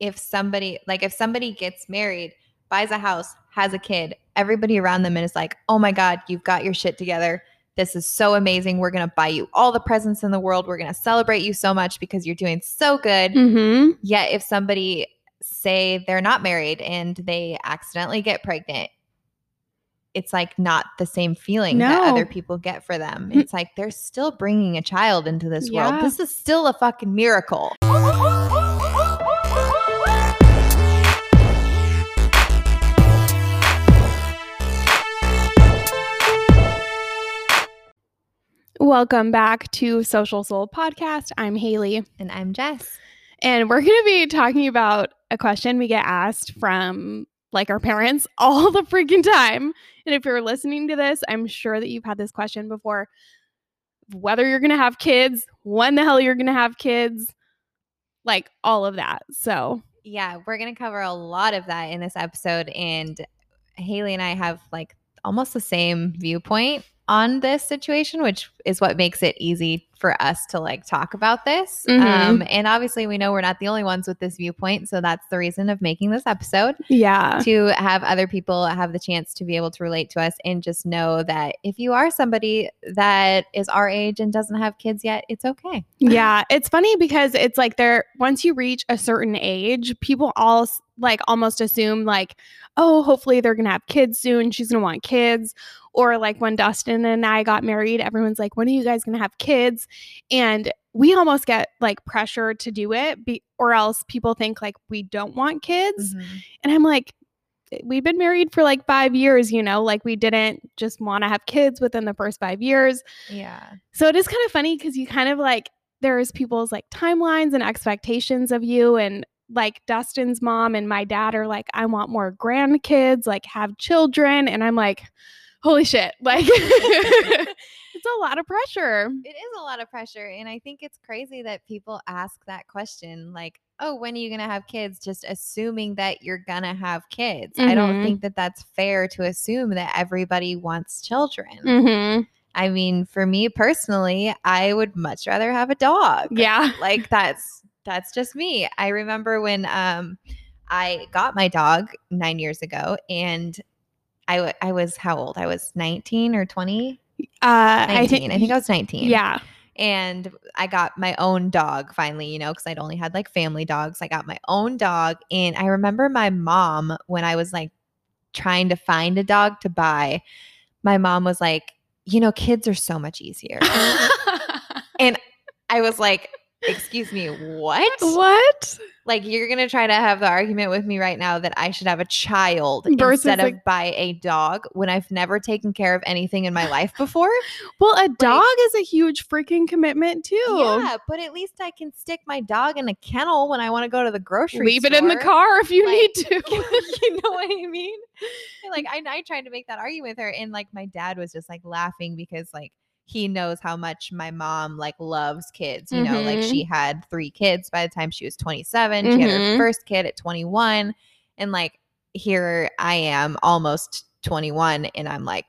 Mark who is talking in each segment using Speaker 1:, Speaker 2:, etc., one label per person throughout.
Speaker 1: if somebody like if somebody gets married, buys a house, has a kid, everybody around them and is like, "Oh my god, you've got your shit together. This is so amazing. We're going to buy you all the presents in the world. We're going to celebrate you so much because you're doing so good."
Speaker 2: Mm-hmm.
Speaker 1: Yet if somebody say they're not married and they accidentally get pregnant, it's like not the same feeling that other people get for them.
Speaker 2: Mm.
Speaker 1: It's like they're still bringing a child into this
Speaker 2: Yeah.
Speaker 1: world. This is still a fucking miracle.
Speaker 2: Welcome back to Social Soul Podcast. I'm Haley,
Speaker 1: And I'm Jess.
Speaker 2: and we're going to be talking about a question we get asked from like our parents all the freaking time. And if you're listening to this, I'm sure that you've had this question before whether you're going to have kids, when the hell you're going to have kids, like all of that. So,
Speaker 1: Yeah, we're going to cover a lot of that in this episode. And Haley and I have like almost the same viewpoint on this situation, which is what makes it easy for us to like talk about this.
Speaker 2: Mhm.
Speaker 1: Um, and obviously, we know we're not the only ones with this viewpoint. So that's the reason of making this episode
Speaker 2: yeah.
Speaker 1: to have other people have the chance to be able to relate to us and just know that if you are somebody that is our age and doesn't have kids yet, it's okay.
Speaker 2: yeah, it's funny because it's like there once you reach a certain age, people all like almost assume like, oh, hopefully they're gonna have kids soon. She's gonna want kids. Or like when Dustin and I got married, everyone's like, when are you guys gonna have kids? And we almost get like pressure to do it, be- or else people think like we don't want kids. Mm-hmm. And I'm like, eh, we've been married for like five years, you know, like we didn't just want to have kids within the first five years.
Speaker 1: Yeah.
Speaker 2: So it is kind of funny because you kind of like there's people's like timelines and expectations of you and like Dustin's mom and my dad are like, I want more grandkids, like have children. And I'm like, holy shit. Like it's a lot of pressure.
Speaker 1: It is a lot of pressure. And I think it's crazy that people ask that question like, oh, when are you going to have kids? Just assuming that you're going to have kids. I don't
Speaker 2: Mhm.
Speaker 1: think that that's fair to assume that everybody wants children.
Speaker 2: Mm-hmm.
Speaker 1: I mean, for me personally, I would much rather have a dog.
Speaker 2: Yeah.
Speaker 1: like that's that's just me. I remember when um I got my dog 9 years ago and I I was how old? I was 19 or 20?
Speaker 2: Uh
Speaker 1: 19.
Speaker 2: I think
Speaker 1: I think I was 19.
Speaker 2: Yeah.
Speaker 1: And I got my own dog finally, you know, because I'd only had like family dogs. I got my own dog. And I remember my mom, when I was like trying to find a dog to buy, my mom was like, you know, kids are so much easier. And I was like, excuse me, what?
Speaker 2: what?
Speaker 1: Like, you're going to try to have the argument with me right now that I should have a child
Speaker 2: Versus
Speaker 1: instead
Speaker 2: a-
Speaker 1: of buy a dog when I've never taken care of anything in my life before?
Speaker 2: Well, a dog is a huge freaking commitment too.
Speaker 1: Yeah, but at least I can stick my dog in a kennel when I want to go to the grocery
Speaker 2: Leave it in the car if you
Speaker 1: Like,
Speaker 2: need to.
Speaker 1: you know what I mean? And, like I, I tried to make that argument with her, and like my dad was just like laughing because like he knows how much my mom like loves kids. You know, like
Speaker 2: Mhm.
Speaker 1: she had three kids by the time she was 27. She had her
Speaker 2: Mhm.
Speaker 1: first kid at 21, and like here I am almost 21, and I'm like.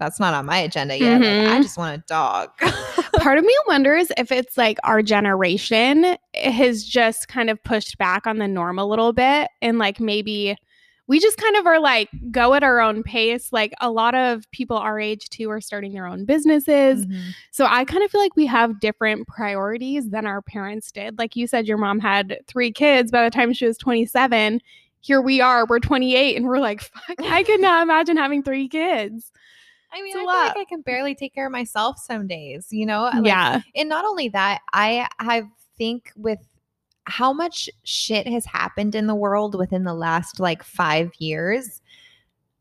Speaker 1: That's not on my agenda yet. Like, I
Speaker 2: Mhm.
Speaker 1: just want a dog.
Speaker 2: Part of me wonders if it's like our generation has just kind of pushed back on the norm a little bit and like maybe we just kind of are like go at our own pace. Like a lot of people our age too are starting their own businesses.
Speaker 1: Mhm.
Speaker 2: So I kind of feel like we have different priorities than our parents did. Like you said, your mom had three kids by the time she was 27. Here we are, we're 28, and we're like, fuck, I could not imagine having three kids.
Speaker 1: I mean, I feel like I can barely take care of myself some days, you know? Like,
Speaker 2: yeah.
Speaker 1: And not only that, I I think with how much shit has happened in the world within the last like five years,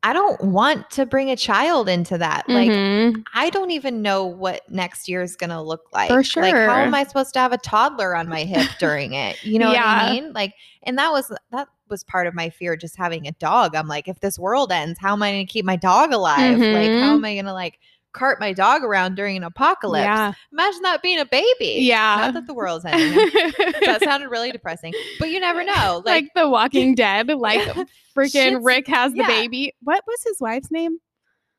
Speaker 1: I don't want to bring a child into that. Like,
Speaker 2: Mhm.
Speaker 1: I don't even know what next year is going to look like.
Speaker 2: For sure.
Speaker 1: Like, how am I supposed to have a toddler on my hip during it? You know what I mean? Like, and that was that was part of my fear just having a dog. I'm like, if this world ends, how am I going to keep my dog alive? Like, how
Speaker 2: Mhm.
Speaker 1: am I going to like cart my dog around during an apocalypse?
Speaker 2: Yeah.
Speaker 1: Imagine that being a baby.
Speaker 2: Yeah.
Speaker 1: Not that the world's ending. that sounded really depressing, but you never know.
Speaker 2: like,
Speaker 1: Like,
Speaker 2: The Walking Dead, like freaking Rick has the
Speaker 1: yeah.
Speaker 2: baby. What was his wife's name?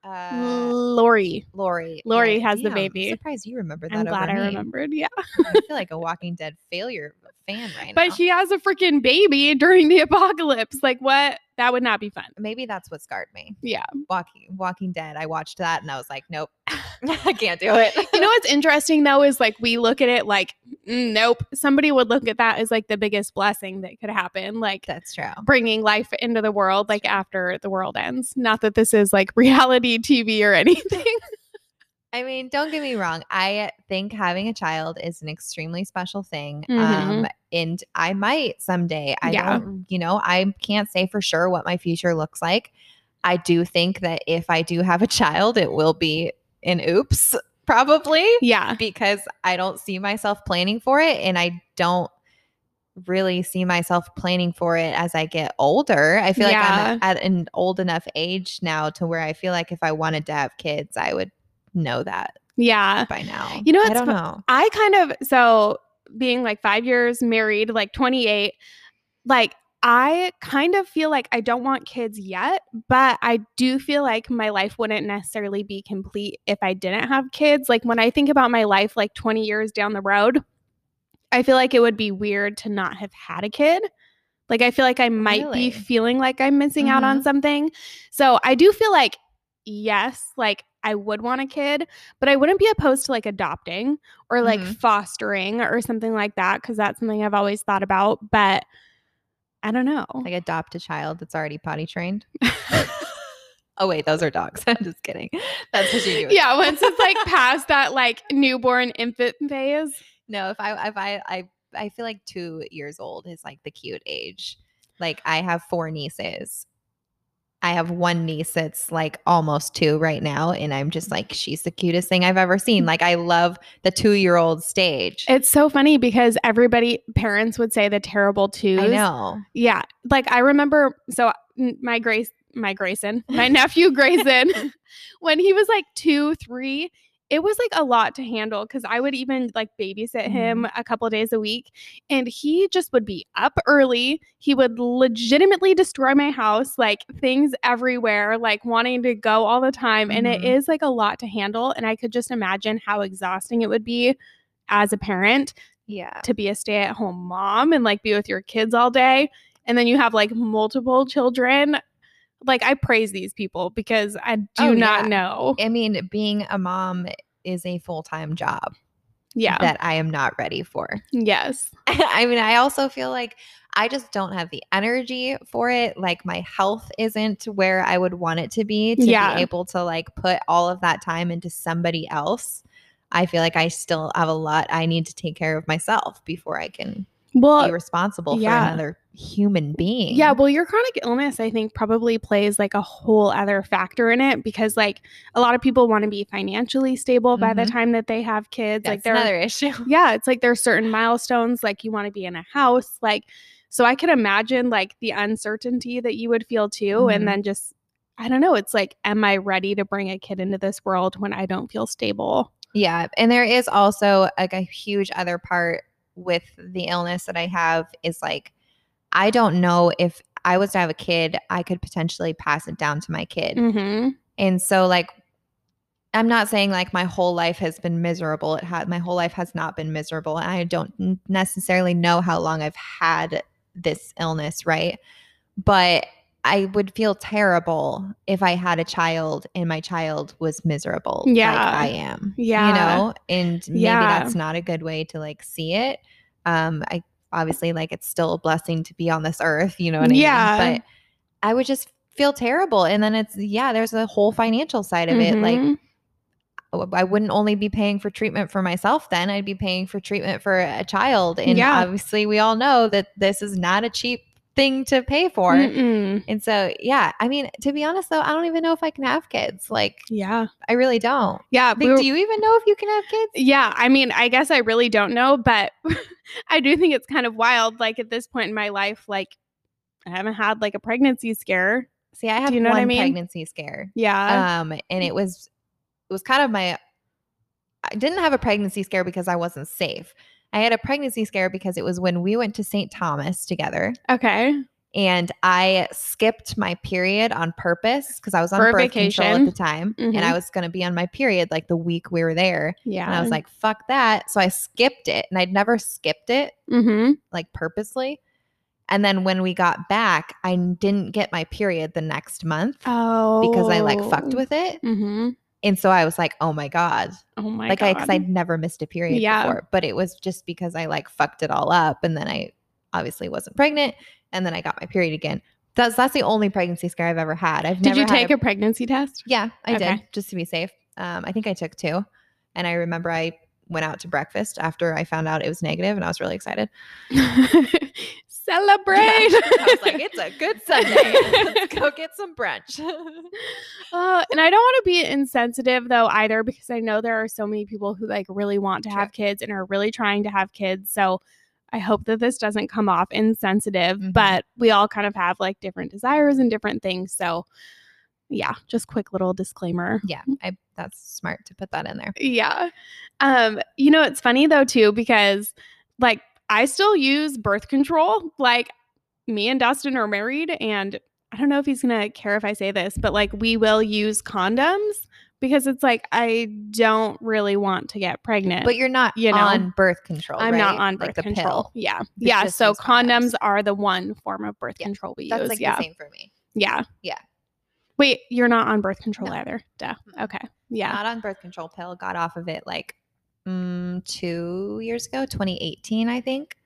Speaker 1: uh,
Speaker 2: Lori.
Speaker 1: Lori.
Speaker 2: Lori
Speaker 1: Yeah,
Speaker 2: has the baby.
Speaker 1: I'm surprised you remember that.
Speaker 2: I'm glad I
Speaker 1: me.
Speaker 2: remembered. Yeah.
Speaker 1: I feel like a Walking Dead failure fan right
Speaker 2: but
Speaker 1: now.
Speaker 2: he has a freaking baby during the apocalypse. Like what? That would not be fun.
Speaker 1: Maybe that's what scarred me.
Speaker 2: Yeah.
Speaker 1: Walking Walking Dead. I watched that and I was like, nope, I can't do it.
Speaker 2: You know what's interesting though is like we look at it like mm, nope. Somebody would look at that as like the biggest blessing that could happen. Like
Speaker 1: That's true.
Speaker 2: bringing life into the world like after the world ends. Not that this is like reality TV or anything.
Speaker 1: I mean, don't get me wrong. I think having a child is an extremely special thing. Um,
Speaker 2: Mhm.
Speaker 1: and I might someday. I
Speaker 2: Yeah.
Speaker 1: don't, you know, I can't say for sure what my future looks like. I do think that if I do have a child, it will be an oops, probably,
Speaker 2: yeah.
Speaker 1: because I don't see myself planning for it. And I don't really see myself planning for it as I get older. I feel like I'm at an old enough age now to where I feel like if I wanted to have kids, I would know that
Speaker 2: Yeah.
Speaker 1: by now.
Speaker 2: You know
Speaker 1: I don't know.
Speaker 2: I kind of so being like 5 years married, like 28, like I kind of feel like I don't want kids yet, but I do feel like my life wouldn't necessarily be complete if I didn't have kids. Like when I think about my life like 20 years down the road, I feel like it would be weird to not have had a kid. Like I feel like I might
Speaker 1: Really?
Speaker 2: be feeling like I'm missing out on mm-hmm. something. So I do feel like yes, like I would want a kid, but I wouldn't be opposed to like adopting or like
Speaker 1: Mhm.
Speaker 2: fostering or something like that because that's something I've always thought about. But I don't know.
Speaker 1: Like adopt a child that's already potty trained. Oh wait, those are dogs. I'm just kidding. That's what you do.
Speaker 2: yeah,
Speaker 1: dogs.
Speaker 2: once it's like past that like newborn infant phase.
Speaker 1: no, if I if I I I feel like two years old is like the cute age. Like I have four nieces. I have one niece that's like almost two right now, and I'm just like, she's the cutest thing I've ever seen. Like I love the two year old stage.
Speaker 2: It's so funny because everybody, parents would say the terrible twos.
Speaker 1: I know.
Speaker 2: Yeah. Like I remember so mm, my Grace my Grayson, my nephew Grayson, when he was like 2, 3, it was like a lot to handle cuz I would even like babysit him a couple of days a week and he just would be up early. He would legitimately destroy my house, like things everywhere, like wanting to go all the time and it
Speaker 1: Mhm.
Speaker 2: is like a lot to handle and I could just imagine how exhausting it would be as a parent
Speaker 1: Yeah.
Speaker 2: to be a stay at home mom and like be with your kids all day. And then you have like multiple children. Like I praise these people because I do
Speaker 1: Oh,
Speaker 2: not
Speaker 1: yeah.
Speaker 2: know.
Speaker 1: I mean, being a mom is a full time job
Speaker 2: Yeah.
Speaker 1: that I am not ready for.
Speaker 2: yes.
Speaker 1: I mean, I also feel like I just don't have the energy for it. Like my health isn't where I would want it to be to
Speaker 2: Yeah.
Speaker 1: be able to like put all of that time into somebody else. I feel like I still have a lot I need to take care of myself before I can be
Speaker 2: Well,
Speaker 1: responsible
Speaker 2: yeah.
Speaker 1: for another human being.
Speaker 2: yeah, well, your chronic illness, I think, probably plays like a whole other factor in it because, like, a lot of people want to be financially stable by the
Speaker 1: Mhm.
Speaker 2: time that they have kids.
Speaker 1: that's
Speaker 2: like, they're
Speaker 1: another issue.
Speaker 2: yeah, it's like there's certain milestones, like you want to be in a house, like so I can imagine like the uncertainty that you would feel too,
Speaker 1: Mhm.
Speaker 2: and then just I don't know, it's like, am I ready to bring a kid into this world when I don't feel stable?
Speaker 1: Yeah. And there is also like a huge other part with the illness that I have is like, I don't know if I was to have a kid, I could potentially pass it down to my kid.
Speaker 2: Mm-hmm.
Speaker 1: And so, like, I'm not saying like my whole life has been miserable. It had my whole life has not been miserable. And I don't necessarily know how long I've had this illness, right? But I would feel terrible if I had a child and my child was miserable
Speaker 2: Yeah.
Speaker 1: like I am.
Speaker 2: Yeah.
Speaker 1: You know? And maybe
Speaker 2: Yeah.
Speaker 1: that's not a good way to like see it. Um, I obviously like it's still a blessing to be on this earth, you know what I
Speaker 2: Yeah.
Speaker 1: mean? But I would just feel terrible. And then it's yeah, there's a whole financial side of it. Like I wouldn't only be paying for treatment for myself then, I'd be paying for treatment for a child. And
Speaker 2: Yeah.
Speaker 1: obviously we all know that this is not a cheap thing to pay for.
Speaker 2: Mm-mm.
Speaker 1: And so yeah, I mean, to be honest though, I don't even know if I can have kids. Like
Speaker 2: yeah,
Speaker 1: I really don't.
Speaker 2: yeah.
Speaker 1: Like,
Speaker 2: we were-
Speaker 1: do you even know if you can have kids?
Speaker 2: Yeah, I mean, I guess I really don't know, but I do think it's kind of wild. Like at this point in my life, like I haven't had like a pregnancy scare.
Speaker 1: See, I have
Speaker 2: you know what
Speaker 1: one
Speaker 2: I mean?
Speaker 1: pregnancy scare.
Speaker 2: Yeah.
Speaker 1: um and it was it was kind of my i didn't have a pregnancy scare because i wasn't safe i had a pregnancy scare because it was when we went to st thomas together
Speaker 2: okay.
Speaker 1: and I skipped my period on purpose because I was on
Speaker 2: For
Speaker 1: birth control at the time, and
Speaker 2: Mhm.
Speaker 1: I was going to be on my period like the week we were there.
Speaker 2: Yeah.
Speaker 1: And I was like, "Fuck that!" So I skipped it, and I'd never skipped it
Speaker 2: mm-hmm.
Speaker 1: like purposely. And then when we got back, I didn't get my period the next month
Speaker 2: Oh.
Speaker 1: because I like fucked with it,
Speaker 2: Mm-hmm.
Speaker 1: And so I was like, "Oh my god!"
Speaker 2: Oh my God.
Speaker 1: like I because I'd never missed a period
Speaker 2: Yeah.
Speaker 1: before, but it was just because I like fucked it all up, and then I obviously wasn't pregnant, and then I got my period again. That's that's the only pregnancy scare I've ever had. I've
Speaker 2: Did you take a pregnancy test?
Speaker 1: Yeah, I
Speaker 2: Okay.
Speaker 1: did just to be safe. Um, I think I took two, and I remember I went out to breakfast after I found out it was negative, and I was really excited.
Speaker 2: Celebrate.
Speaker 1: I was like, "It's a good Sunday. Let's go get some brunch."
Speaker 2: Uh, and I don't want to be insensitive though either because I know there are so many people who like really want to have kids and are really trying to have kids. So I hope that this doesn't come off insensitive,
Speaker 1: Mhm.
Speaker 2: but we all kind of have like different desires and different things. So yeah, just quick little disclaimer.
Speaker 1: yeah, I, that's smart to put that in there.
Speaker 2: Yeah. Um, you know, it's funny though too because like I still use birth control. Like me and Dustin are married and I don't know if he's going to care if I say this, but like we will use condoms because it's like I don't really want to get pregnant.
Speaker 1: But you're not
Speaker 2: You know,
Speaker 1: on birth control.
Speaker 2: I'm not
Speaker 1: right?
Speaker 2: on
Speaker 1: Like
Speaker 2: birth
Speaker 1: the
Speaker 2: control.
Speaker 1: pill.
Speaker 2: Yeah. Yeah, so
Speaker 1: condoms.
Speaker 2: condoms are the one form of birth
Speaker 1: Yeah,
Speaker 2: control we
Speaker 1: That's
Speaker 2: use.
Speaker 1: That's like
Speaker 2: yeah.
Speaker 1: the same for me.
Speaker 2: Yeah.
Speaker 1: Yeah.
Speaker 2: Wait, you're not on birth control
Speaker 1: No.
Speaker 2: either. Duh. Okay. Yeah.
Speaker 1: Not on birth control pill. Got off of it like mm, two years ago, 2018, I think.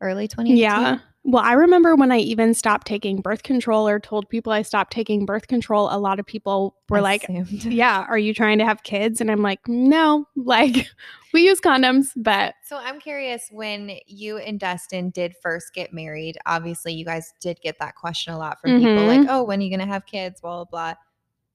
Speaker 1: Early 2018.
Speaker 2: Yeah. Well, I remember when I even stopped taking birth control or told people I stopped taking birth control, a lot of people were like, Yeah, are you trying to have kids? And I'm like, No, like we use condoms, but
Speaker 1: So I'm curious when you and Dustin did first get married, obviously you guys did get that question a lot from people
Speaker 2: Mhm.
Speaker 1: like, oh, when are you going to have kids? Blah, blah, blah.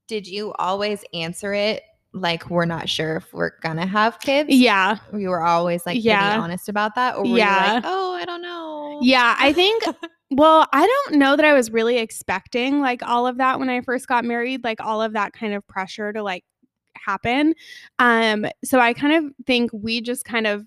Speaker 1: Did you always answer it like, we're not sure if we're going to have kids?
Speaker 2: yeah.
Speaker 1: We were always like
Speaker 2: Yeah.
Speaker 1: pretty honest about that? Or were you
Speaker 2: Yeah.
Speaker 1: like, oh, I don't know?
Speaker 2: Yeah. I think, well, I don't know that I was really expecting like all of that when I first got married, like all of that kind of pressure to like happen. Um, so I kind of think we just kind of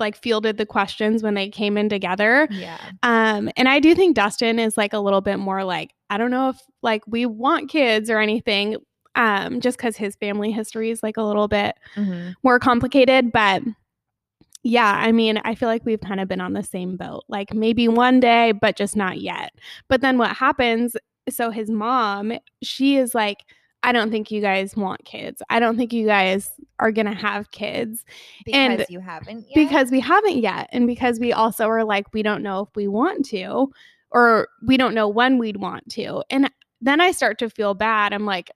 Speaker 2: like fielded the questions when they came in together.
Speaker 1: Yeah.
Speaker 2: Um, and I do think Dustin is like a little bit more like, I don't know if like we want kids or anything, um, just because his family history is like a little bit
Speaker 1: Mhm.
Speaker 2: more complicated. But yeah, I mean, I feel like we've kind of been on the same boat, like maybe one day, but just not yet. But then what happens? So his mom, she is like, I don't think you guys want kids. I don't think you guys are going to have kids
Speaker 1: Because
Speaker 2: And
Speaker 1: you haven't yet?
Speaker 2: because we haven't yet and because we also are like we don't know if we want to or we don't know when we'd want to and then i start to feel bad i'm like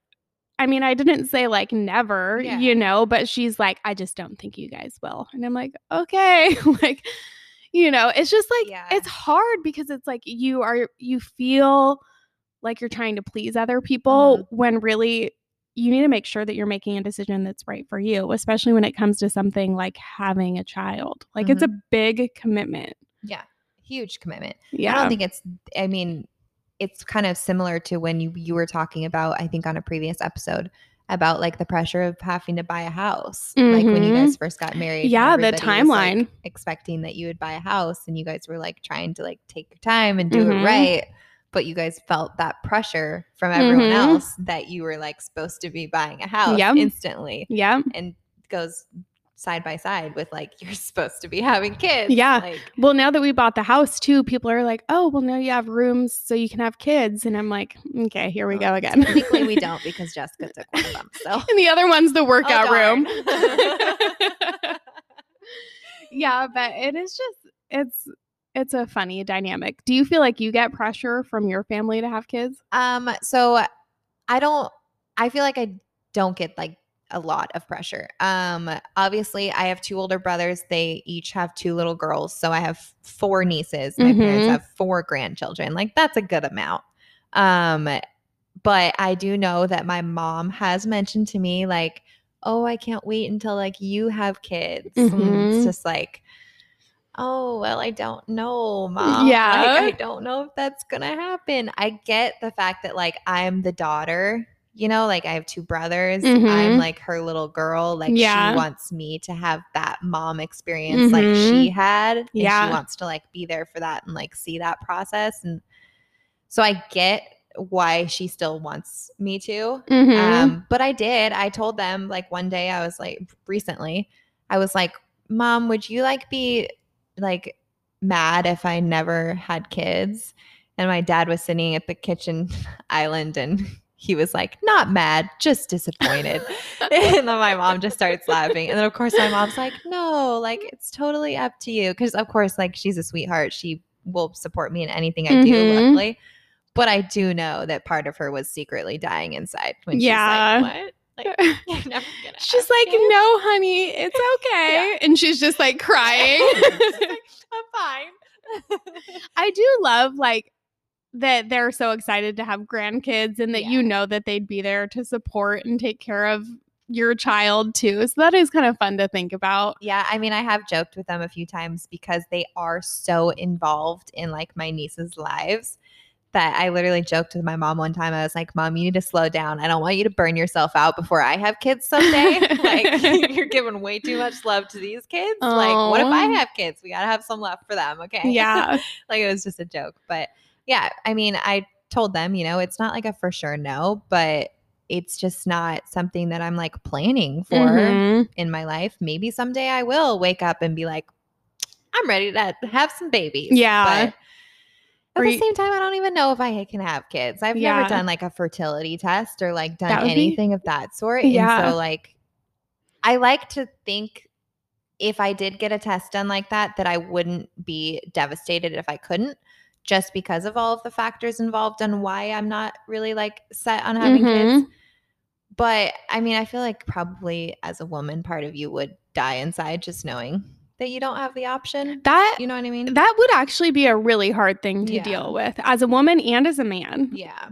Speaker 2: i mean i didn't say like never
Speaker 1: Yeah.
Speaker 2: you know but she's like i just don't think you guys will and i'm like okay like you know it's just like
Speaker 1: Yeah.
Speaker 2: it's hard because it's like you are you feel like you're trying to please other people
Speaker 1: Mm-hmm.
Speaker 2: when really you need to make sure that you're making a decision that's right for you, especially when it comes to something like having a child. Like it's a big commitment.
Speaker 1: yeah. Huge commitment.
Speaker 2: Yeah.
Speaker 1: I don't think it's I mean, it's kind of similar to when you you were talking about, I think on a previous episode, about like the pressure of having to buy a house. Like when you guys first got married.
Speaker 2: Yeah, the
Speaker 1: was, like,
Speaker 2: timeline.
Speaker 1: expecting that you would buy a house and you guys were like trying to like take your time and do
Speaker 2: Mhm.
Speaker 1: it right. But you guys felt that pressure from everyone
Speaker 2: Mhm.
Speaker 1: else that you were like supposed to be buying a house
Speaker 2: Yep.
Speaker 1: instantly.
Speaker 2: yeah.
Speaker 1: And goes side by side with like you're supposed to be having kids.
Speaker 2: Yeah.
Speaker 1: Like
Speaker 2: Well, now that we bought the house too, people are like, "Oh, well, now you have rooms so you can have kids," and I'm like, "Okay, here we
Speaker 1: Well,
Speaker 2: go again."
Speaker 1: Technically, we don't because Jessica took one of them. So
Speaker 2: and the other one's the workout
Speaker 1: darn.
Speaker 2: room. yeah, but it is just it's it's a funny dynamic. Do you feel like you get pressure from your family to have kids?
Speaker 1: um, so I don't. I feel like I don't get like a lot of pressure. Um, obviously, I have two older brothers. They each have two little girls, so I have four nieces. My parents
Speaker 2: Mhm.
Speaker 1: have four grandchildren. Like that's a good amount. Um, but I do know that my mom has mentioned to me like, "Oh, I can't wait until like you have kids."
Speaker 2: Mhm.
Speaker 1: It's just like. Oh, well, I don't know, mom.
Speaker 2: Yeah.
Speaker 1: Like, I don't know if that's going to happen. I get the fact that, like, I'm the daughter, you know, like I have two brothers. I'm
Speaker 2: Mhm.
Speaker 1: like her little girl. Like,
Speaker 2: Yeah.
Speaker 1: she wants me to have that mom experience like
Speaker 2: Mhm.
Speaker 1: she had. And
Speaker 2: Yeah.
Speaker 1: she wants to, like, be there for that and, like, see that process. And So I get why she still wants me to.
Speaker 2: Mhm.
Speaker 1: Um, but I did. I told them like one day I was like recently, I was like, Mom, would you like be like mad if I never had kids? And my dad was sitting at the kitchen island and he was like, not mad, just disappointed. and then my mom just starts laughing. And then of course my mom's like, no, like it's totally up to you. Cause of course, like she's a sweetheart. She will support me in anything I do,
Speaker 2: Mhm.
Speaker 1: luckily. But I do know that part of her was secretly dying inside when
Speaker 2: Yeah.
Speaker 1: she's like, what? Like, you're never gonna
Speaker 2: She's like,
Speaker 1: kids."
Speaker 2: no, honey, it's okay. And she's just like crying.
Speaker 1: She's like, I'm fine.
Speaker 2: I do love like that they're so excited to have grandkids and that you know that they'd be there to support and take care of your child too. So that is kind of fun to think about.
Speaker 1: yeah, I mean, I have joked with them a few times because they are so involved in like my nieces' lives that I literally joked with my mom one time. I was like, Mom, you need to slow down. I don't want you to burn yourself out before I have kids someday. like, you're giving way too much love to these kids. Like, what if I have kids? We got to have some love for them. Okay.
Speaker 2: Yeah.
Speaker 1: like, it was just a joke. But yeah, I mean, I told them, you know, it's not like a for sure no, but it's just not something that I'm like planning for
Speaker 2: Mhm.
Speaker 1: in my life. Maybe someday I will wake up and be like, I'm ready to have some babies.
Speaker 2: Yeah.
Speaker 1: But at the same time, I don't even know if I can have kids. I've
Speaker 2: Yeah.
Speaker 1: never done like a fertility test or like done
Speaker 2: would be-
Speaker 1: anything of that sort.
Speaker 2: Yeah.
Speaker 1: And so like I like to think if I did get a test done like that, that I wouldn't be devastated if I couldn't, just because of all of the factors involved and why I'm not really like set on having kids.
Speaker 2: Mhm.
Speaker 1: But I mean, I feel like probably as a woman, part of you would die inside just knowing that you don't have the option.
Speaker 2: That
Speaker 1: You know what I mean?
Speaker 2: that would actually be a really hard thing to
Speaker 1: Yeah.
Speaker 2: deal with as a woman and as a man.
Speaker 1: yeah.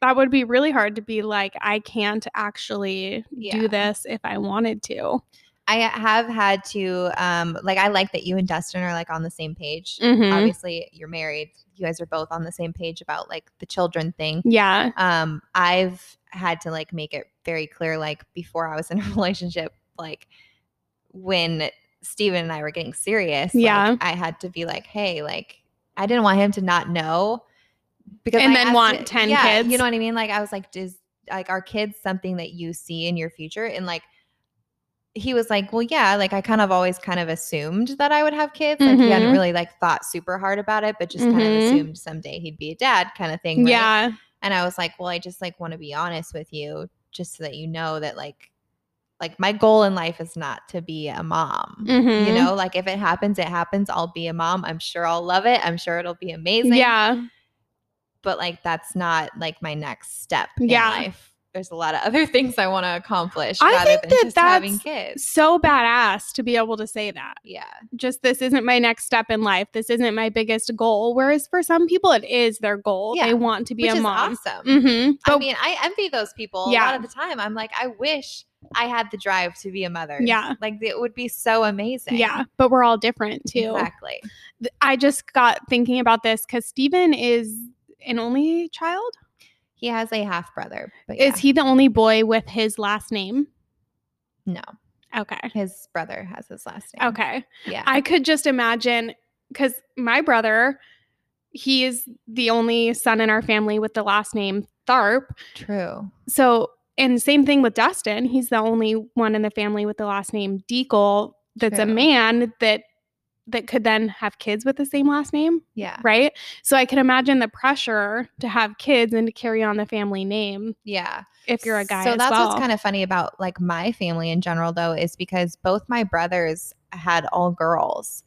Speaker 2: That would be really hard to be like, I can't actually
Speaker 1: Yeah.
Speaker 2: do this if I wanted to.
Speaker 1: I have had to um like I like that you and Dustin are like on the same page.
Speaker 2: Mhm.
Speaker 1: Obviously, you're married. You guys are both on the same page about like the children thing.
Speaker 2: Yeah.
Speaker 1: Um I've had to like make it very clear like before I was in a relationship like when Steven and I were getting serious, like,
Speaker 2: Yeah.
Speaker 1: I had to be like, "Hey, like I didn't want him to not know because
Speaker 2: And
Speaker 1: I
Speaker 2: then want
Speaker 1: it-
Speaker 2: 10
Speaker 1: yeah,
Speaker 2: kids.
Speaker 1: You know what I mean? Like I was like, "Does like are kids something that you see in your future?" And like he was like, "Well, yeah, like I kind of always kind of assumed that I would have kids. Like he hadn't
Speaker 2: Mhm.
Speaker 1: really like thought super hard about it, but just kind of
Speaker 2: Mhm.
Speaker 1: assumed someday he'd be a dad kind of thing, right?
Speaker 2: Yeah.
Speaker 1: And I was like, "Well, I just like want to be honest with you just so that you know that like like my goal in life is not to be a mom. You
Speaker 2: Mhm.
Speaker 1: know, like if it happens, it happens. I'll be a mom. I'm sure I'll love it. I'm sure it'll be amazing.
Speaker 2: Yeah.
Speaker 1: But like that's not like my next step
Speaker 2: Yeah.
Speaker 1: in life. There's a lot of other things I want to accomplish
Speaker 2: I
Speaker 1: rather
Speaker 2: think
Speaker 1: than
Speaker 2: that
Speaker 1: just having
Speaker 2: that's
Speaker 1: kids.
Speaker 2: So badass to be able to say that.
Speaker 1: Yeah.
Speaker 2: Just this isn't my next step in life. This isn't my biggest goal. Whereas for some people, it is their goal.
Speaker 1: Yeah.
Speaker 2: They want to be
Speaker 1: Which
Speaker 2: a
Speaker 1: is
Speaker 2: mom.
Speaker 1: awesome.
Speaker 2: Mm-hmm.
Speaker 1: I mean, I envy those people a lot of the time. I'm like, I wish I had the drive to be a mother.
Speaker 2: Yeah.
Speaker 1: Like it would be so amazing.
Speaker 2: yeah, but we're all different too.
Speaker 1: Exactly.
Speaker 2: I just got thinking about this because Stephen is an only child.
Speaker 1: He has a half brother, but yeah.
Speaker 2: Is he the only boy with his last name?
Speaker 1: no.
Speaker 2: Okay.
Speaker 1: His brother has his last name.
Speaker 2: Okay.
Speaker 1: Yeah.
Speaker 2: I could just imagine because my brother, he is the only son in our family with the last name Tharp.
Speaker 1: True.
Speaker 2: So, and same thing with Dustin. He's the only one in the family with the last name Deacle that's a man that that could then have kids with the same last name,
Speaker 1: Yeah.
Speaker 2: right? So I can imagine the pressure to have kids and to carry on the family name
Speaker 1: Yeah.
Speaker 2: if you're a guy.
Speaker 1: So that's
Speaker 2: well.
Speaker 1: what's kind of funny about like my family in general though is because both my brothers had all girls.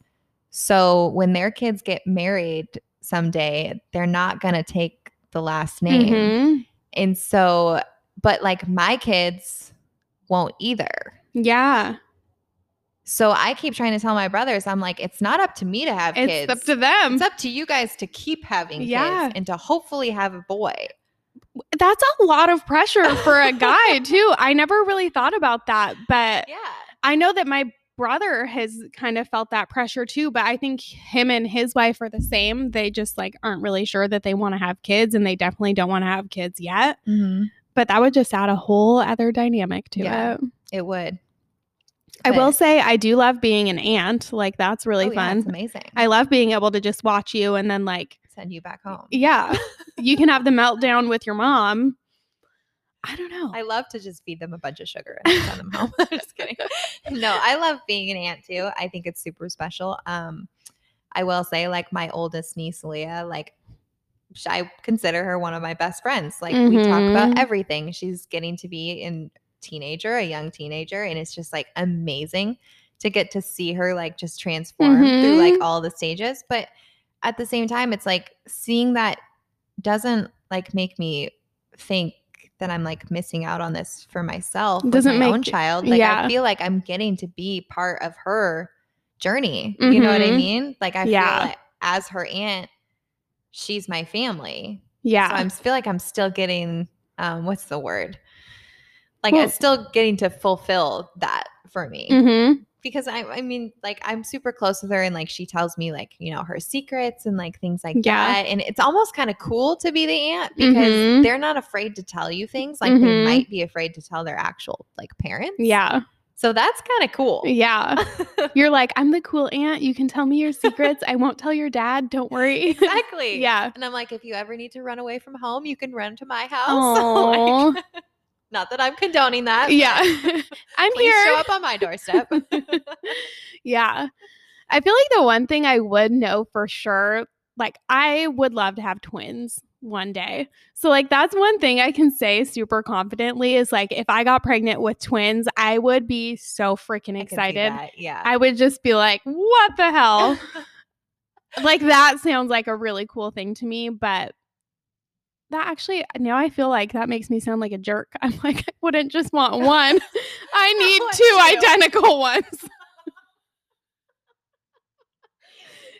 Speaker 1: So when their kids get married someday, they're not going to take the last name.
Speaker 2: Mhm.
Speaker 1: And so but like my kids won't either.
Speaker 2: Yeah,
Speaker 1: So I keep trying to tell my brothers, I'm like, it's not up to me to have
Speaker 2: it's
Speaker 1: kids.
Speaker 2: It's up to them.
Speaker 1: it's up to you guys to keep having
Speaker 2: Yeah.
Speaker 1: kids and to hopefully have a boy.
Speaker 2: That's a lot of pressure for a guy too. I never really thought about that, but
Speaker 1: Yeah.
Speaker 2: I know that my brother has kind of felt that pressure too, but I think him and his wife are the same. They just like aren't really sure that they want to have kids and they definitely don't want to have kids yet. Mm-hmm. But that would just add a whole other dynamic to
Speaker 1: Yeah.
Speaker 2: it.
Speaker 1: It would.
Speaker 2: I will say I do love being an aunt. Like that's really
Speaker 1: Oh, yeah,
Speaker 2: fun.
Speaker 1: amazing.
Speaker 2: I love being able to just watch you and then like
Speaker 1: send you back home.
Speaker 2: Yeah. you can have the meltdown with your mom. I don't know.
Speaker 1: I love to just feed them a bunch of sugar and send them home. just kidding. No, I love being an aunt too. I think it's super special. Um, I will say, like my oldest niece, Leah, like I consider her one of my best friends. Like we talk about everything. She's getting to be in teenager, a young teenager, and it's just like amazing to get to see her like just transform through like
Speaker 2: Mhm.
Speaker 1: all the stages. But at the same time, it's like seeing that doesn't like make me think that I'm like missing out on this for myself.
Speaker 2: Doesn't
Speaker 1: my own child. Like
Speaker 2: yeah.
Speaker 1: I feel like I'm getting to be part of her journey. You know what I
Speaker 2: Mhm.
Speaker 1: mean? Like I
Speaker 2: Yeah.
Speaker 1: feel like as her aunt, she's my family.
Speaker 2: yeah.
Speaker 1: So I'm feel like I'm still getting um what's the word? Like
Speaker 2: Well-
Speaker 1: I'm still getting to fulfill that for me.
Speaker 2: hmm
Speaker 1: Because I I mean like I'm super close with her and like she tells me like, you know, her secrets and like things like
Speaker 2: Yeah.
Speaker 1: that. And it's almost kind of cool to be the aunt because
Speaker 2: Mhm.
Speaker 1: they're not afraid to tell you things like they
Speaker 2: Mhm.
Speaker 1: might be afraid to tell their actual like parents.
Speaker 2: Yeah.
Speaker 1: So that's kind of cool.
Speaker 2: Yeah. You're like, I'm the cool aunt. You can tell me your secrets. I won't tell your dad. Don't worry.
Speaker 1: exactly.
Speaker 2: yeah.
Speaker 1: And I'm like, if you ever need to run away from home, you can run to my house.
Speaker 2: Oh.
Speaker 1: Like, not that I'm condoning that.
Speaker 2: yeah. I'm here.
Speaker 1: show up on my doorstep.
Speaker 2: yeah. I feel like the one thing I would know for sure, like I would love to have twins one day. So like that's one thing I can say super confidently is like if I got pregnant with twins, I would be so freaking
Speaker 1: I
Speaker 2: excited.
Speaker 1: that, Yeah.
Speaker 2: I would just be like, "What the hell?" like that sounds like a really cool thing to me, but that actually uh, now I feel like that makes me sound like a jerk. I'm like, I wouldn't just want one. I need
Speaker 1: want
Speaker 2: two
Speaker 1: two.
Speaker 2: identical ones.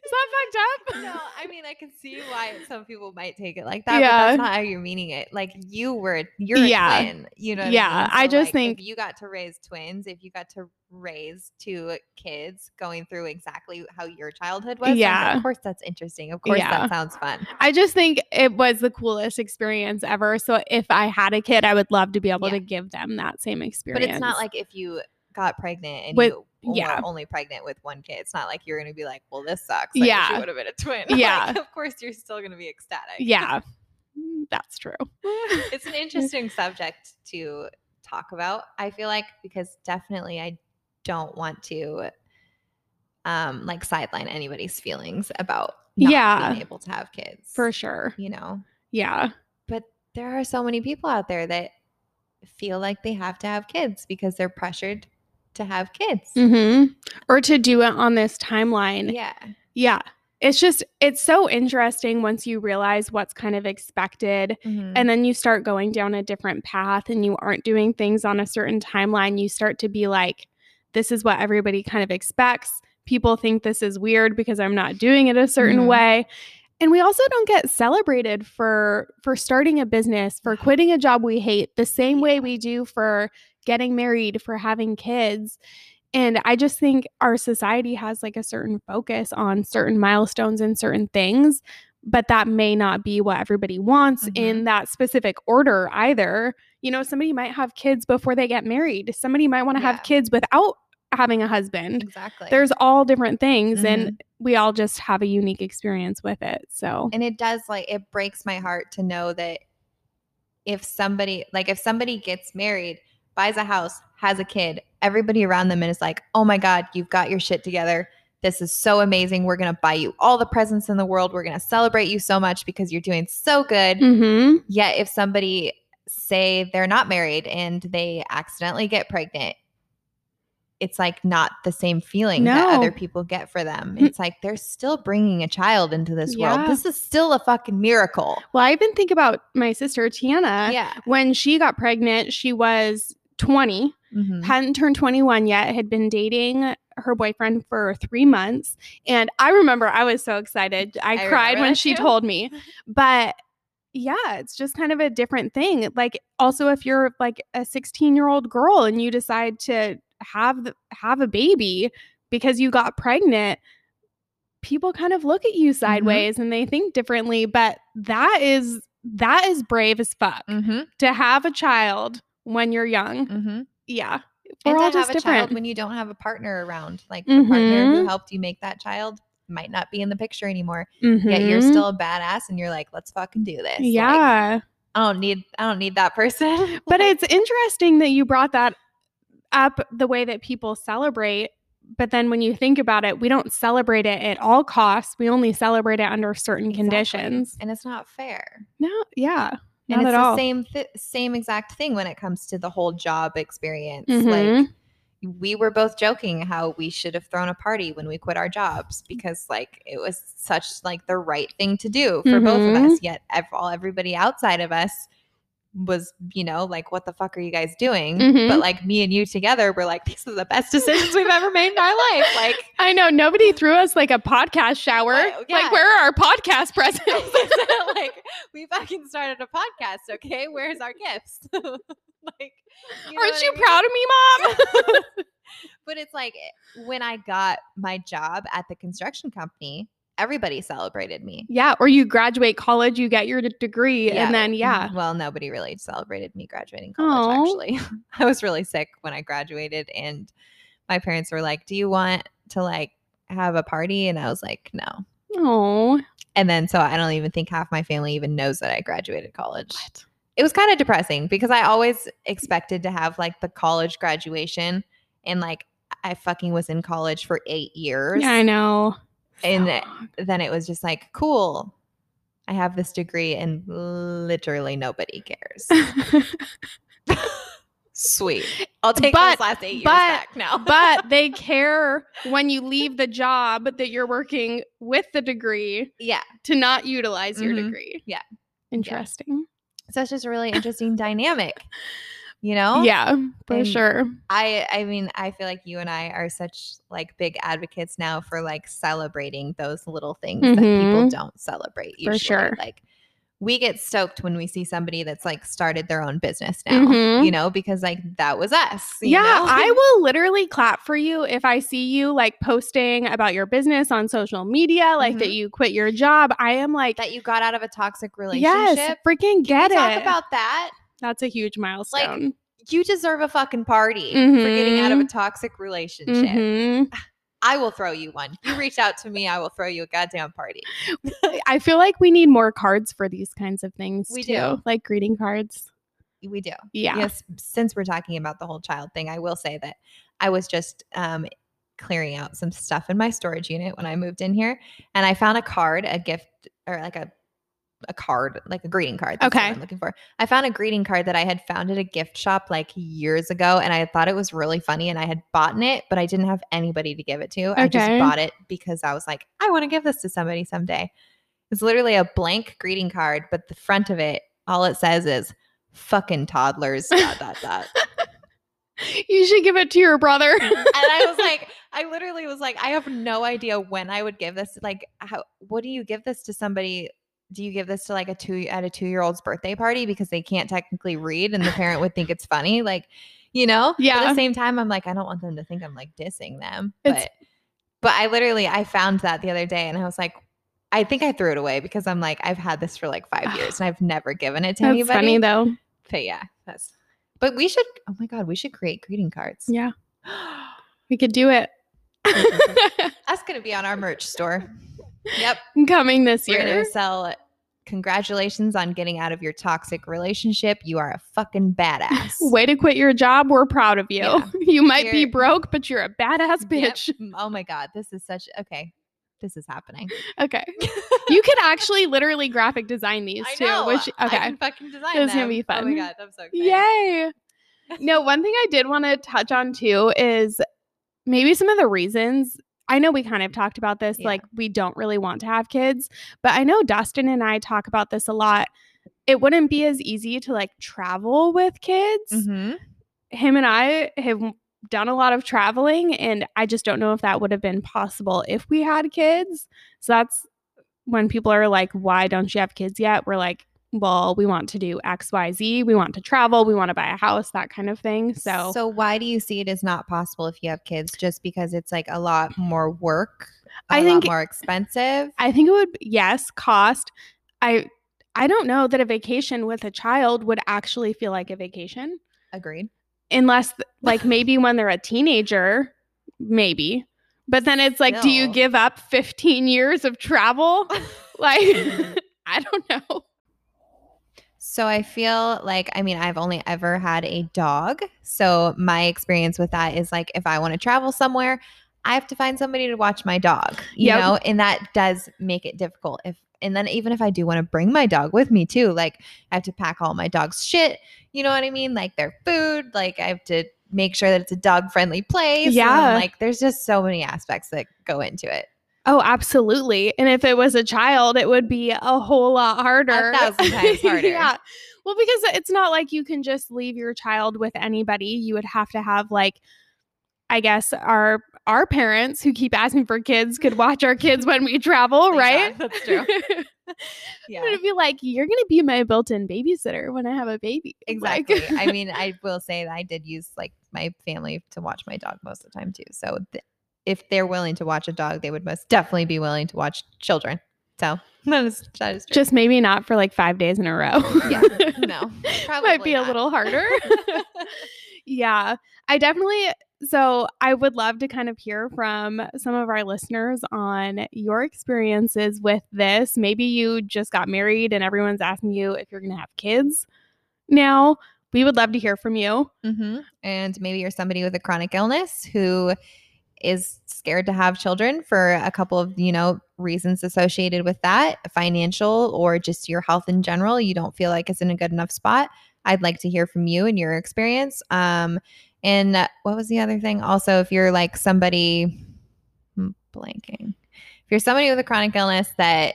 Speaker 2: Is that fucked up?
Speaker 1: no, I mean I can see why some people might take it like that, but
Speaker 2: Yeah.
Speaker 1: that's not how you're meaning it. Like you were you're a
Speaker 2: Yeah.
Speaker 1: twin. You know
Speaker 2: Yeah,
Speaker 1: I mean?
Speaker 2: I just
Speaker 1: like,
Speaker 2: think-
Speaker 1: if you got to raise twins, if you got to raise two kids going through exactly how your childhood was,
Speaker 2: Yeah.
Speaker 1: of course that's interesting. Of course
Speaker 2: Yeah.
Speaker 1: that sounds fun.
Speaker 2: I just think it was the coolest experience ever. So if I had a kid, I would love to be able
Speaker 1: Yeah.
Speaker 2: to give them that same experience.
Speaker 1: But it's not like if you got pregnant and
Speaker 2: With-
Speaker 1: you were
Speaker 2: yeah.
Speaker 1: only pregnant with one kid. It's not like you're gonna be like, well, this sucks. Wish
Speaker 2: Yeah.
Speaker 1: you would have been a twin.
Speaker 2: Yeah.
Speaker 1: Like, of course you're still gonna be ecstatic.
Speaker 2: yeah, Mm, that's true.
Speaker 1: it's an interesting subject to talk about i feel like because definitely i don't want to um like sideline anybody's feelings about not
Speaker 2: Yeah.
Speaker 1: being able to have kids
Speaker 2: For sure.
Speaker 1: you know
Speaker 2: Yeah.
Speaker 1: but there are so many people out there that feel like they have to have kids because they're pressured to have kids
Speaker 2: hmm Or to do it on this timeline.
Speaker 1: yeah
Speaker 2: Yeah. It's just, it's so interesting once you realize what's kind of expected.
Speaker 1: Mhm.
Speaker 2: And then you start going down a different path and you aren't doing things on a certain timeline. You start to be like, this is what everybody kind of expects. People think this is weird because I'm not doing it a certain
Speaker 1: Mhm.
Speaker 2: way. And we also don't get celebrated for for starting a business, for quitting a job we hate the same way we do for getting married, for having kids. And I just think our society has like a certain focus on certain milestones and certain things, but that may not be what everybody wants in that specific order either. You know, somebody might have kids before they get married, somebody might want to
Speaker 1: Yeah.
Speaker 2: have kids without having a husband.
Speaker 1: exactly
Speaker 2: There's all different things,
Speaker 1: Mhm.
Speaker 2: and we all just have a unique experience with it. So,
Speaker 1: and it does like it breaks my heart to know that if somebody like if somebody gets married buys a house has a kid everybody around them is like oh my god you've got your shit together this is so amazing we're going to buy you all the presents in the world we're going to celebrate you so much because you're doing so good
Speaker 2: hmm
Speaker 1: yet if somebody say they're not married and they accidentally get pregnant it's like not the same feeling that other people get for them
Speaker 2: Mm.
Speaker 1: it's like they're still bringing a child into this
Speaker 2: Yeah.
Speaker 1: world this is still a fucking miracle
Speaker 2: well, I even think about my sister Tiana.
Speaker 1: yeah
Speaker 2: When she got pregnant, she was 20,
Speaker 1: Mhm.
Speaker 2: hadn't turned 21 yet, had been dating her boyfriend for three months. And I remember I was so excited. I,
Speaker 1: I
Speaker 2: cried when she
Speaker 1: too.
Speaker 2: told me. But yeah, it's just kind of a different thing. Like also if you're like a 16 year old girl and you decide to have the, have a baby because you got pregnant, people kind of look at you sideways and they think differently. But that is that is brave as fuck
Speaker 1: Mhm.
Speaker 2: to have a child when you're young.
Speaker 1: Mhm.
Speaker 2: Yeah. We're
Speaker 1: and
Speaker 2: all
Speaker 1: to have
Speaker 2: just
Speaker 1: a
Speaker 2: different.
Speaker 1: child when you don't have a partner around like the partner who
Speaker 2: Mhm.
Speaker 1: helped you make that child might not be in the picture anymore. Yet you're
Speaker 2: Mhm.
Speaker 1: still a badass and you're like, let's fucking do this. Like,
Speaker 2: yeah.
Speaker 1: I don't need I don't need that person.
Speaker 2: But
Speaker 1: Like,
Speaker 2: it's interesting that you brought that up the way that people celebrate. But then when you think about it, we don't celebrate it at all costs. We only celebrate it under certain
Speaker 1: exactly.
Speaker 2: conditions.
Speaker 1: And it's not fair.
Speaker 2: No, yeah.
Speaker 1: and it's
Speaker 2: at
Speaker 1: the
Speaker 2: all.
Speaker 1: same th- same exact thing when it comes to the whole job experience.
Speaker 2: Mhm.
Speaker 1: Like we were both joking how we should have thrown a party when we quit our jobs because like it was such like the right thing to do for both of us. Yet ev- all everybody outside of us was, you know, like, what the fuck are you guys doing?
Speaker 2: Mhm.
Speaker 1: But like me and you together, we're like, these are the best decisions we've ever made in our life. Like
Speaker 2: I know nobody threw us like a podcast shower.
Speaker 1: Right, yeah.
Speaker 2: Like, where are our podcast presents?
Speaker 1: like we fucking started a podcast, okay? Where's our gifts? like, you know
Speaker 2: Aren't you
Speaker 1: I mean?
Speaker 2: proud of me, mom?
Speaker 1: But it's like eh, when I got my job at the construction company, everybody celebrated me.
Speaker 2: yeah. Or you graduate college, you get your d- degree, and then, yeah.
Speaker 1: mm, Well, nobody really celebrated me graduating college.
Speaker 2: Aw.
Speaker 1: Actually, I was really sick when I graduated, and my parents were like, "Do you want to like have a party?" And I was like, "No."
Speaker 2: Oh,
Speaker 1: And then so I don't even think half my family even knows that I graduated college. It was kind of depressing because I always expected to have like the college graduation and like I fucking was in college for 8 years.
Speaker 2: yeah, I know.
Speaker 1: And
Speaker 2: So
Speaker 1: then it was just like, cool. I have this degree and literally nobody cares. Sweet. I'll take
Speaker 2: But-
Speaker 1: those last 8 years
Speaker 2: but-
Speaker 1: back now.
Speaker 2: but they care when you leave the job that you're working with the degree
Speaker 1: yeah.
Speaker 2: to not utilize your
Speaker 1: Mhm.
Speaker 2: degree.
Speaker 1: Yeah.
Speaker 2: Interesting.
Speaker 1: So it's just a really interesting dynamic. You know?
Speaker 2: Yeah, for
Speaker 1: And
Speaker 2: sure.
Speaker 1: I I mean, I feel like you and I are such like big advocates now for like celebrating those little things that people
Speaker 2: Mhm.
Speaker 1: don't celebrate
Speaker 2: For
Speaker 1: usually.
Speaker 2: sure.
Speaker 1: Like we get stoked when we see somebody that's like started their own business now,
Speaker 2: Mhm.
Speaker 1: you know, because like that was us. you
Speaker 2: Yeah,
Speaker 1: know?
Speaker 2: I will literally clap for you if I see you like posting about your business on social media, like that
Speaker 1: Mhm.
Speaker 2: you quit your job. I am like,
Speaker 1: that you got out of a toxic relationship.
Speaker 2: yes, freaking
Speaker 1: Can
Speaker 2: get
Speaker 1: we
Speaker 2: it.
Speaker 1: talk about that?
Speaker 2: That's a huge milestone.
Speaker 1: You deserve a fucking party for getting out of a
Speaker 2: Mhm.
Speaker 1: toxic relationship.
Speaker 2: Mhm.
Speaker 1: I will throw you one. You reach out to me, I will throw you a goddamn party.
Speaker 2: I feel like we need more cards for these kinds of things.
Speaker 1: We
Speaker 2: too,
Speaker 1: do.
Speaker 2: like greeting cards.
Speaker 1: We do.
Speaker 2: Yeah.
Speaker 1: Yes. Since we're talking about the whole child thing, I will say that I was just um, clearing out some stuff in my storage unit when I moved in here, and I found a card, a gift, or like a a card, like a greeting card. That's what
Speaker 2: Okay.
Speaker 1: I'm looking for. I found a greeting card that I had found at a gift shop like years ago, and I thought it was really funny, and I had bought it, but I didn't have anybody to give it to. I just bought it because I was like, I want to give this to somebody someday. It's literally a blank greeting card, but the front of it, all it says is "fucking toddlers." dot dot dot.
Speaker 2: You should give it to your brother.
Speaker 1: and I was like, I literally was like, I have no idea when I would give this. Like, how? What do you give this to somebody? Do you give this to like a two at a two year old's birthday party because they can't technically read and the parent would think it's funny? Like, you know? But at the same time, I'm like, I don't want them to think I'm like dissing them.
Speaker 2: It's-
Speaker 1: But, but I literally I found that the other day and I was like, I think I threw it away because I'm like, I've had this for like five years and I've never given it to
Speaker 2: That's
Speaker 1: anybody.
Speaker 2: funny though.
Speaker 1: But yeah, that's. But we should. Oh my god, we should create greeting cards.
Speaker 2: Yeah, we could do it.
Speaker 1: That's gonna be on our merch store. Yep.
Speaker 2: Coming this
Speaker 1: We're
Speaker 2: year.
Speaker 1: gonna sell congratulations on getting out of your toxic relationship. You are a fucking badass.
Speaker 2: Way to quit your job. We're proud of you.
Speaker 1: Yeah.
Speaker 2: You might be
Speaker 1: You're-
Speaker 2: broke, but you're a badass
Speaker 1: Yep.
Speaker 2: bitch.
Speaker 1: Oh my god, this is such okay. This is happening.
Speaker 2: Okay. You could actually literally graphic design these
Speaker 1: I
Speaker 2: too.
Speaker 1: know.
Speaker 2: Which
Speaker 1: I
Speaker 2: okay.
Speaker 1: can fucking design
Speaker 2: This is gonna be fun.
Speaker 1: Oh my god, I'm so excited.
Speaker 2: Yay. No, one thing I did want to touch on too is maybe some of the reasons. I know we kind of talked about this,
Speaker 1: Yeah.
Speaker 2: like we don't really want to have kids, but I know Dustin and I talk about this a lot. It wouldn't be as easy to like travel with kids.
Speaker 1: Mhm.
Speaker 2: Him and I have done a lot of traveling, and I just don't know if that would have been possible if we had kids. So that's when people are like, why don't you have kids yet? We're like, well, we want to do XYZ. We want to travel. We want to buy a house, that kind of thing. So,
Speaker 1: so why do you see it as not possible if you have kids? Just because it's like a lot more work, a
Speaker 2: I
Speaker 1: lot
Speaker 2: think-
Speaker 1: more expensive.
Speaker 2: I think it would, yes, cost. I, I don't know that a vacation with a child would actually feel like a vacation
Speaker 1: Agreed.
Speaker 2: unless, like, maybe when they're a teenager, maybe. But then it's like, do you give up 15 years of travel? like, mm-hmm. I don't know.
Speaker 1: So I feel like I mean I've only ever had a dog. So my experience with that is like if I want to travel somewhere, I have to find somebody to watch my dog, you
Speaker 2: Yep.
Speaker 1: know, and that does make it difficult. If and then even if I do want to bring my dog with me too, like I have to pack all my dog's shit, you know what I mean? Like their food, like I have to make sure that it's a dog friendly place. and,
Speaker 2: Yeah.
Speaker 1: like there's just so many aspects that go into it.
Speaker 2: Oh, absolutely. And if it was a child, it would be a whole lot harder.
Speaker 1: thousand times harder.
Speaker 2: yeah. Well, because it's not like you can just leave your child with anybody. You would have to have like I guess our our parents who keep asking for kids could watch our kids when we travel, right?
Speaker 1: God, that's true.
Speaker 2: I'm gonna be like, you're gonna be my built-in babysitter when I have a baby. Like-
Speaker 1: Exactly. I mean, I will say that I did use like my family to watch my dog most of the time too. So th- if they're willing to watch a dog, they would most definitely be willing to watch children. So that is that is true.
Speaker 2: just maybe not for like five days in a row.
Speaker 1: yeah, no,
Speaker 2: might
Speaker 1: probably
Speaker 2: be a little harder. yeah, I definitely. So I would love to kind of hear from some of our listeners on your experiences with this. Maybe you just got married and everyone's asking you if you're going to have kids now. We would love to hear from you.
Speaker 1: hmm And maybe you're somebody with a chronic illness who is scared to have children for a couple of, you know, reasons associated with that, financial or just your health in general. You don't feel like it's in a good enough spot. I'd like to hear from you and your experience. Um, and what was the other thing? Also, if you're like somebody I'm blanking, if you're somebody with a chronic illness that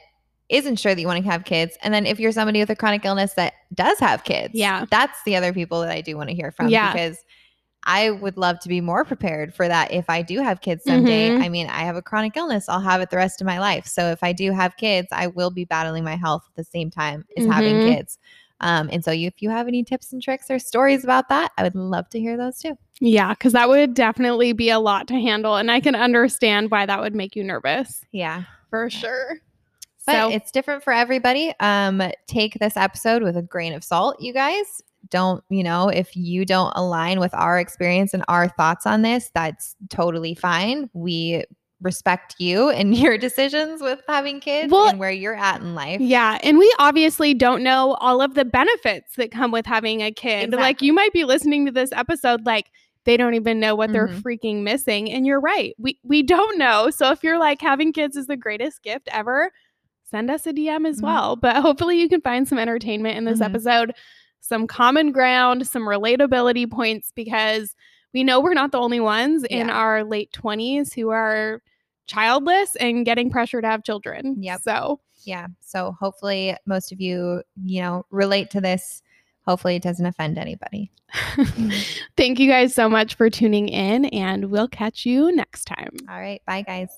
Speaker 1: isn't sure that you want to have kids, and then if you're somebody with a chronic illness that does have kids,
Speaker 2: Yeah.
Speaker 1: that's the other people that I do want to hear from
Speaker 2: Yeah.
Speaker 1: because I would love to be more prepared for that if I do have kids someday.
Speaker 2: Mhm.
Speaker 1: I mean, I have a chronic illness, I'll have it the rest of my life. So if I do have kids, I will be battling my health at the same time as having
Speaker 2: Mhm.
Speaker 1: kids. Um, and so you, if you have any tips and tricks or stories about that, I would love to hear those too.
Speaker 2: Yeah, because that would definitely be a lot to handle. And I can understand why that would make you nervous
Speaker 1: Yeah.
Speaker 2: for sure.
Speaker 1: But
Speaker 2: so,
Speaker 1: it's different for everybody. Um, take this episode with a grain of salt, you guys. Don't, you know, if you don't align with our experience and our thoughts on this, that's totally fine. We respect you and your decisions with having kids
Speaker 2: Well,
Speaker 1: and where you're at in life.
Speaker 2: Yeah, and we obviously don't know all of the benefits that come with having a kid. Like you might be listening to this episode like they don't even know what they're
Speaker 1: Mhm.
Speaker 2: freaking missing and you're right. We we don't know. So if you're like having kids is the greatest gift ever, send us a DM as
Speaker 1: Mhm.
Speaker 2: well. But hopefully you can find some entertainment in this
Speaker 1: Mhm.
Speaker 2: episode, some common ground, some relatability points because we know we're not the only ones in our late 20s who are childless and getting pressure to have children.
Speaker 1: Yeah.
Speaker 2: So
Speaker 1: Yeah. So hopefully most of you, you know, relate to this. Hopefully it doesn't offend anybody.
Speaker 2: Thank you guys so much for tuning in, and we'll catch you next time.
Speaker 1: All right. Bye, guys.